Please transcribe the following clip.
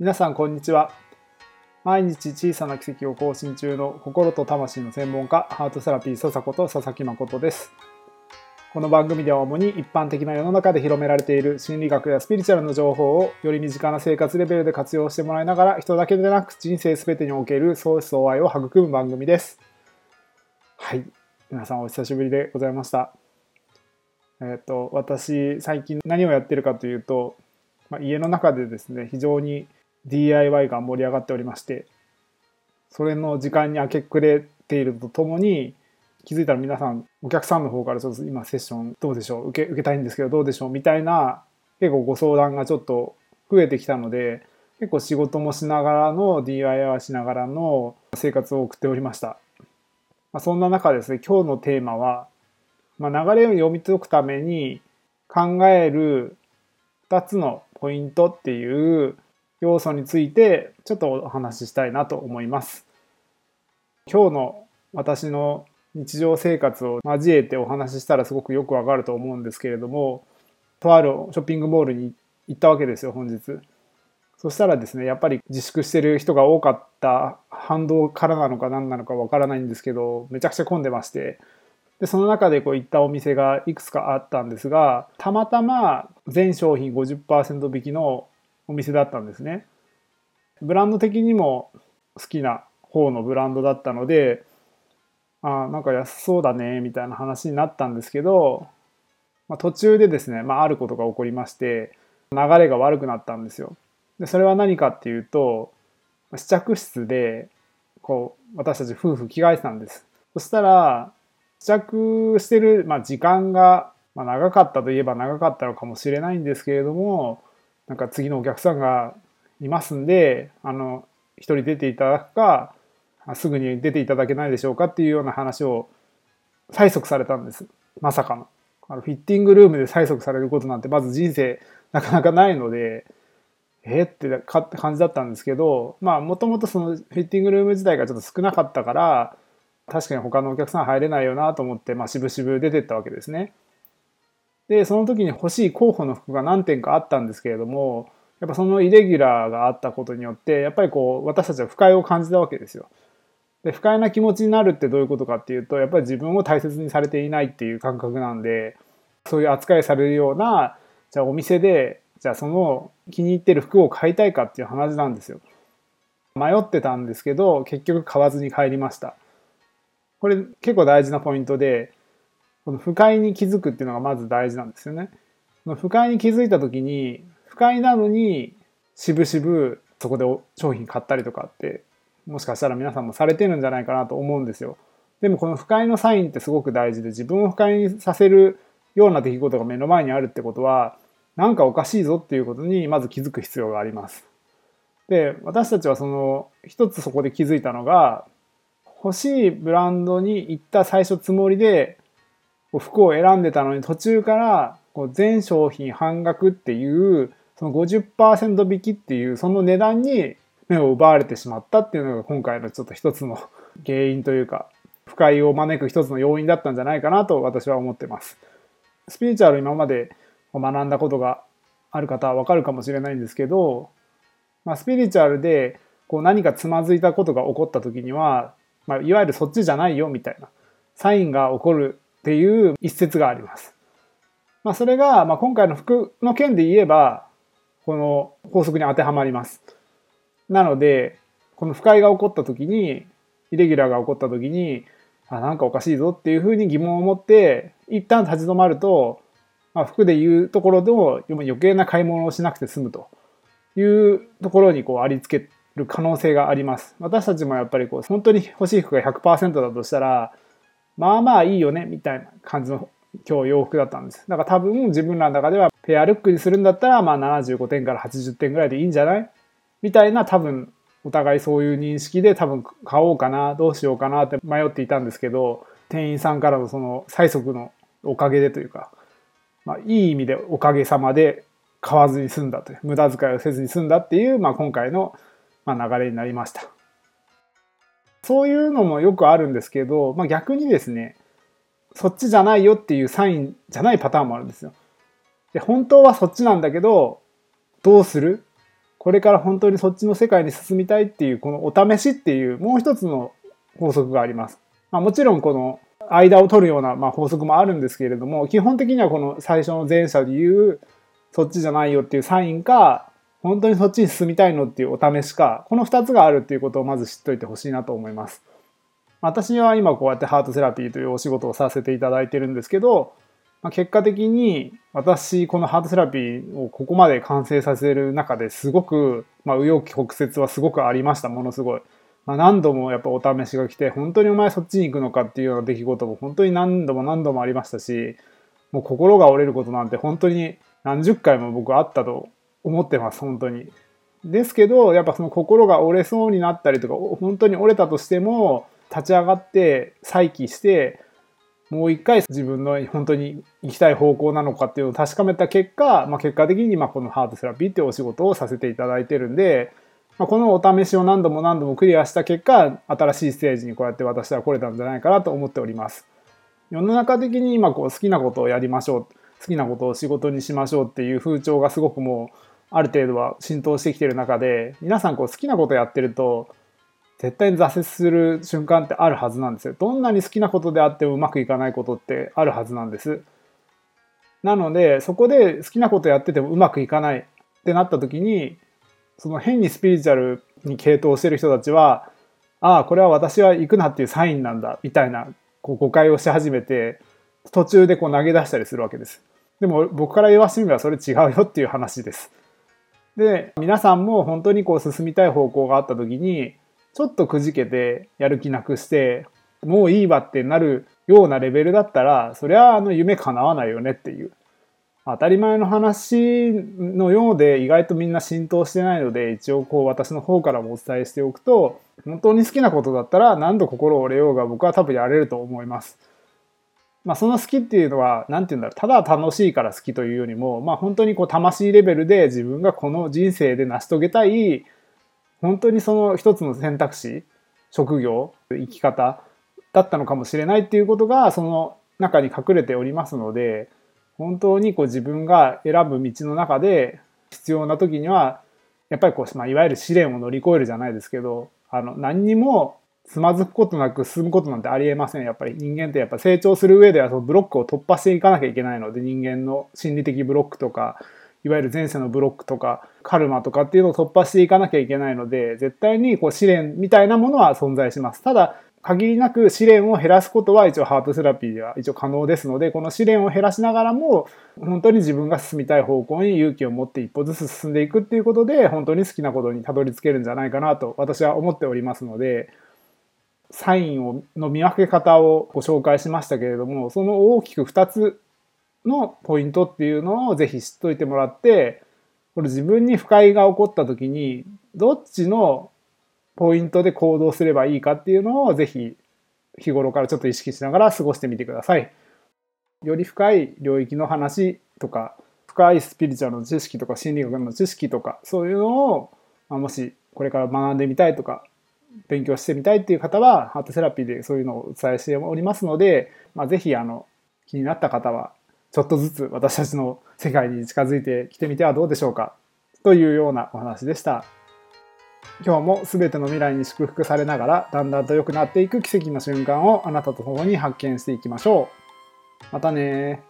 皆さんこんにちは。毎日小さな奇跡を更新中の心と魂の専門家ハートセラピー笹子と佐々木誠です。この番組では主に一般的な世の中で広められている心理学やスピリチュアルの情報をより身近な生活レベルで活用してもらいながら人だけでなく人生全てにおける相思相愛を育む番組です。はい。皆さんお久しぶりでございました。えっ、と私最近何をやってるかというと、まあ、家の中でですね非常に DIY が盛り上がっておりましてそれの時間に明け暮れているとともに気づいたら皆さんお客さんの方からちょっと今セッションどうでしょう受け受けたいんですけどどうでしょうみたいな結構ご相談がちょっと増えてきたので結構仕事もしながらの DIY しながらの生活を送っておりました、まあ、そんな中ですね今日のテーマは、まあ、流れを読み解くために考える2つのポイントっていう要素についてちょっとお話ししたいなと思います。今日の私の日常生活を交えてお話ししたらすごくよくわかると思うんですけれどもとあるショッピングモールに行ったわけですよ本日。そしたらですねやっぱり自粛してる人が多かった反動からなのか何なのかわからないんですけどめちゃくちゃ混んでましてでその中でこう行ったお店がいくつかあったんですがたまたま全商品50%引きのお店だったんですね。ブランド的にも好きな方のブランドだったので、あなんか安そうだね、みたいな話になったんですけど、まあ、途中でですね、まあ、あることが起こりまして、流れが悪くなったんですよ。で、それは何かっていうと、試着室で、こう、私たち夫婦着替えてたんです。そしたら、試着してる、まあ、時間が、まあ、長かったといえば長かったのかもしれないんですけれども、なんか次のお客さんがいますんで、あの、一人出ていただくか、すぐに出ていただけないでしょうかっていうような話を催促されたんです。まさかの。あのフィッティングルームで催促されることなんてまず人生なかなかないので、えってかって感じだったんですけど、まあもともとそのフィッティングルーム自体がちょっと少なかったから、確かに他のお客さん入れないよなと思って、まあ渋々出てったわけですね。で、その時に欲しい候補の服が何点かあったんですけれども、やっぱそのイレギュラーがあったことによって、やっぱりこう、私たちは不快を感じたわけですよ。で、不快な気持ちになるってどういうことかっていうと、やっぱり自分を大切にされていないっていう感覚なんで、そういう扱いされるような、じゃあお店で、じゃあその気に入ってる服を買いたいかっていう話なんですよ。迷ってたんですけど、結局買わずに帰りました。これ結構大事なポイントで、この不快に気づくっていうのがまず大事なんですよね。その不快に気づいた時に不快なのにしぶしぶそこで商品買ったりとかってもしかしたら皆さんもされてるんじゃないかなと思うんですよ。でもこの不快のサインってすごく大事で自分を不快にさせるような出来事が目の前にあるってことは何かおかしいぞっていうことにまず気づく必要があります。で私たちはその一つそこで気づいたのが欲しいブランドに行った最初つもりで服を選んでたのに途中からこう全商品半額っていうその50%引きっていうその値段に目を奪われてしまったっていうのが今回のちょっと一つの原因というか不快を招く一つの要因だったんじゃないかなと私は思ってます。スピリチュアル今まで学んだことがある方はわかるかもしれないんですけど、まあ、スピリチュアルでこう何かつまずいたことが起こった時には、まあ、いわゆるそっちじゃないよみたいなサインが起こるっていう一節があります。まあ、それが、まあ、今回の服の件で言えば、この法則に当てはまります。なので、この不快が起こった時に、イレギュラーが起こった時に、あ、なんかおかしいぞっていうふうに疑問を持って、一旦立ち止まると、まあ、服で言うところでも余計な買い物をしなくて済むというところにこうありつける可能性があります。私たちもやっぱりこう本当に欲しい服が100%だとしたら、まあまあいいよね、みたいな感じの今日洋服だったんです。だから多分自分らの中ではペアルックにするんだったらまあ75点から80点ぐらいでいいんじゃない？みたいな多分お互いそういう認識で多分買おうかな、どうしようかなって迷っていたんですけど、店員さんからのその催促のおかげでというか、まあいい意味でおかげさまで買わずに済んだという、無駄遣いをせずに済んだっていう、まあ今回のま流れになりました。そういうのもよくあるんですけど、まあ、逆にですね、そっちじゃないよっていうサインじゃないパターンもあるんですよ。で、本当はそっちなんだけど、どうする？これから本当にそっちの世界に進みたいっていうこのお試しっていうもう一つの法則があります。まあ、もちろんこの間を取るようなま法則もあるんですけれども基本的にはこの最初の前者で言うそっちじゃないよっていうサインか本当にそっちに進みたいのっていうお試しかこの2つがあるっていうことをまず知っといてほしいなと思います。私は今こうやってハートセラピーというお仕事をさせていただいてるんですけど、まあ、結果的に私このハートセラピーをここまで完成させる中ですごく、まあ、右翼曲折はすごくありましたものすごい。まあ、何度もやっぱお試しが来て本当にお前そっちに行くのかっていうような出来事も本当に何度も何度もありましたしもう心が折れることなんて本当に何十回も僕あったと思ってます本当に。ですけどやっぱその心が折れそうになったりとか本当に折れたとしても立ち上がって再起してもう一回自分の本当に行きたい方向なのかっていうのを確かめた結果、まあ、結果的にまこのハートセラピーっていうお仕事をさせていただいてるんで、まあ、このお試しを何度も何度もクリアした結果新しいステージにこうやって私は来れたんじゃないかなと思っております。世の中的に今こう好きなことをやりましょう好きなことを仕事にしましょうっていう風潮がすごくもうある程度は浸透してきてる中で皆さんこう好きなことやってると絶対に挫折する瞬間ってあるはずなんですよ。どんなに好きなことであってもうまくいかないことってあるはずなんです。なので、そこで好きなことやっててもうまくいかないってなった時に、その変にスピリチュアルに傾倒してる人たちは、ああ、これは私は行くなっていうサインなんだ、みたいなこう誤解をし始めて、途中でこう投げ出したりするわけです。でも僕から言わしてみればそれ違うよっていう話です。で、皆さんも本当にこう進みたい方向があった時に、ちょっとくじけてやる気なくしてもういいわってなるようなレベルだったらそりゃあの夢叶わないよねっていう当たり前の話のようで意外とみんな浸透してないので一応こう私の方からもお伝えしておくと本当に好きなことだったら何度心折れようが僕は多分やれると思います。まあ、その好きっていうのは何て言うんだろうただ楽しいから好きというよりもまあ本当にこう魂レベルで自分がこの人生で成し遂げたい本当にその一つの選択肢職業生き方だったのかもしれないっていうことがその中に隠れておりますので本当にこう自分が選ぶ道の中で必要な時にはやっぱりこう、まあ、いわゆる試練を乗り越えるじゃないですけどあの何にもつまずくことなく進むことなんてありえませんやっぱり人間ってやっぱ成長する上ではそのブロックを突破していかなきゃいけないので人間の心理的ブロックとかいわゆる前世のブロックとかカルマとかっていうのを突破していかなきゃいけないので絶対にこう試練みたいなものは存在します。ただ限りなく試練を減らすことは一応ハートセラピーでは一応可能ですのでこの試練を減らしながらも本当に自分が進みたい方向に勇気を持って一歩ずつ進んでいくっていうことで本当に好きなことにたどり着けるんじゃないかなと私は思っておりますのでサインをの見分け方をご紹介しましたけれどもその大きく2つのポイントっていうのをぜひ知っといてもらってこれ自分に不快が起こった時にどっちのポイントで行動すればいいかっていうのをぜひ日頃からちょっと意識しながら過ごしてみてください。より深い領域の話とか深いスピリチュアルの知識とか心理学の知識とかそういうのを、ま、もしこれから学んでみたいとか勉強してみたいっていう方はハートセラピーでそういうのをお伝えしておりますので、まあ、ぜひあの気になった方はちょっとずつ私たちの世界に近づいてきてみてはどうでしょうかというようなお話でした。今日も全ての未来に祝福されながらだんだんと良くなっていく奇跡の瞬間をあなたと共に発見していきましょう。またね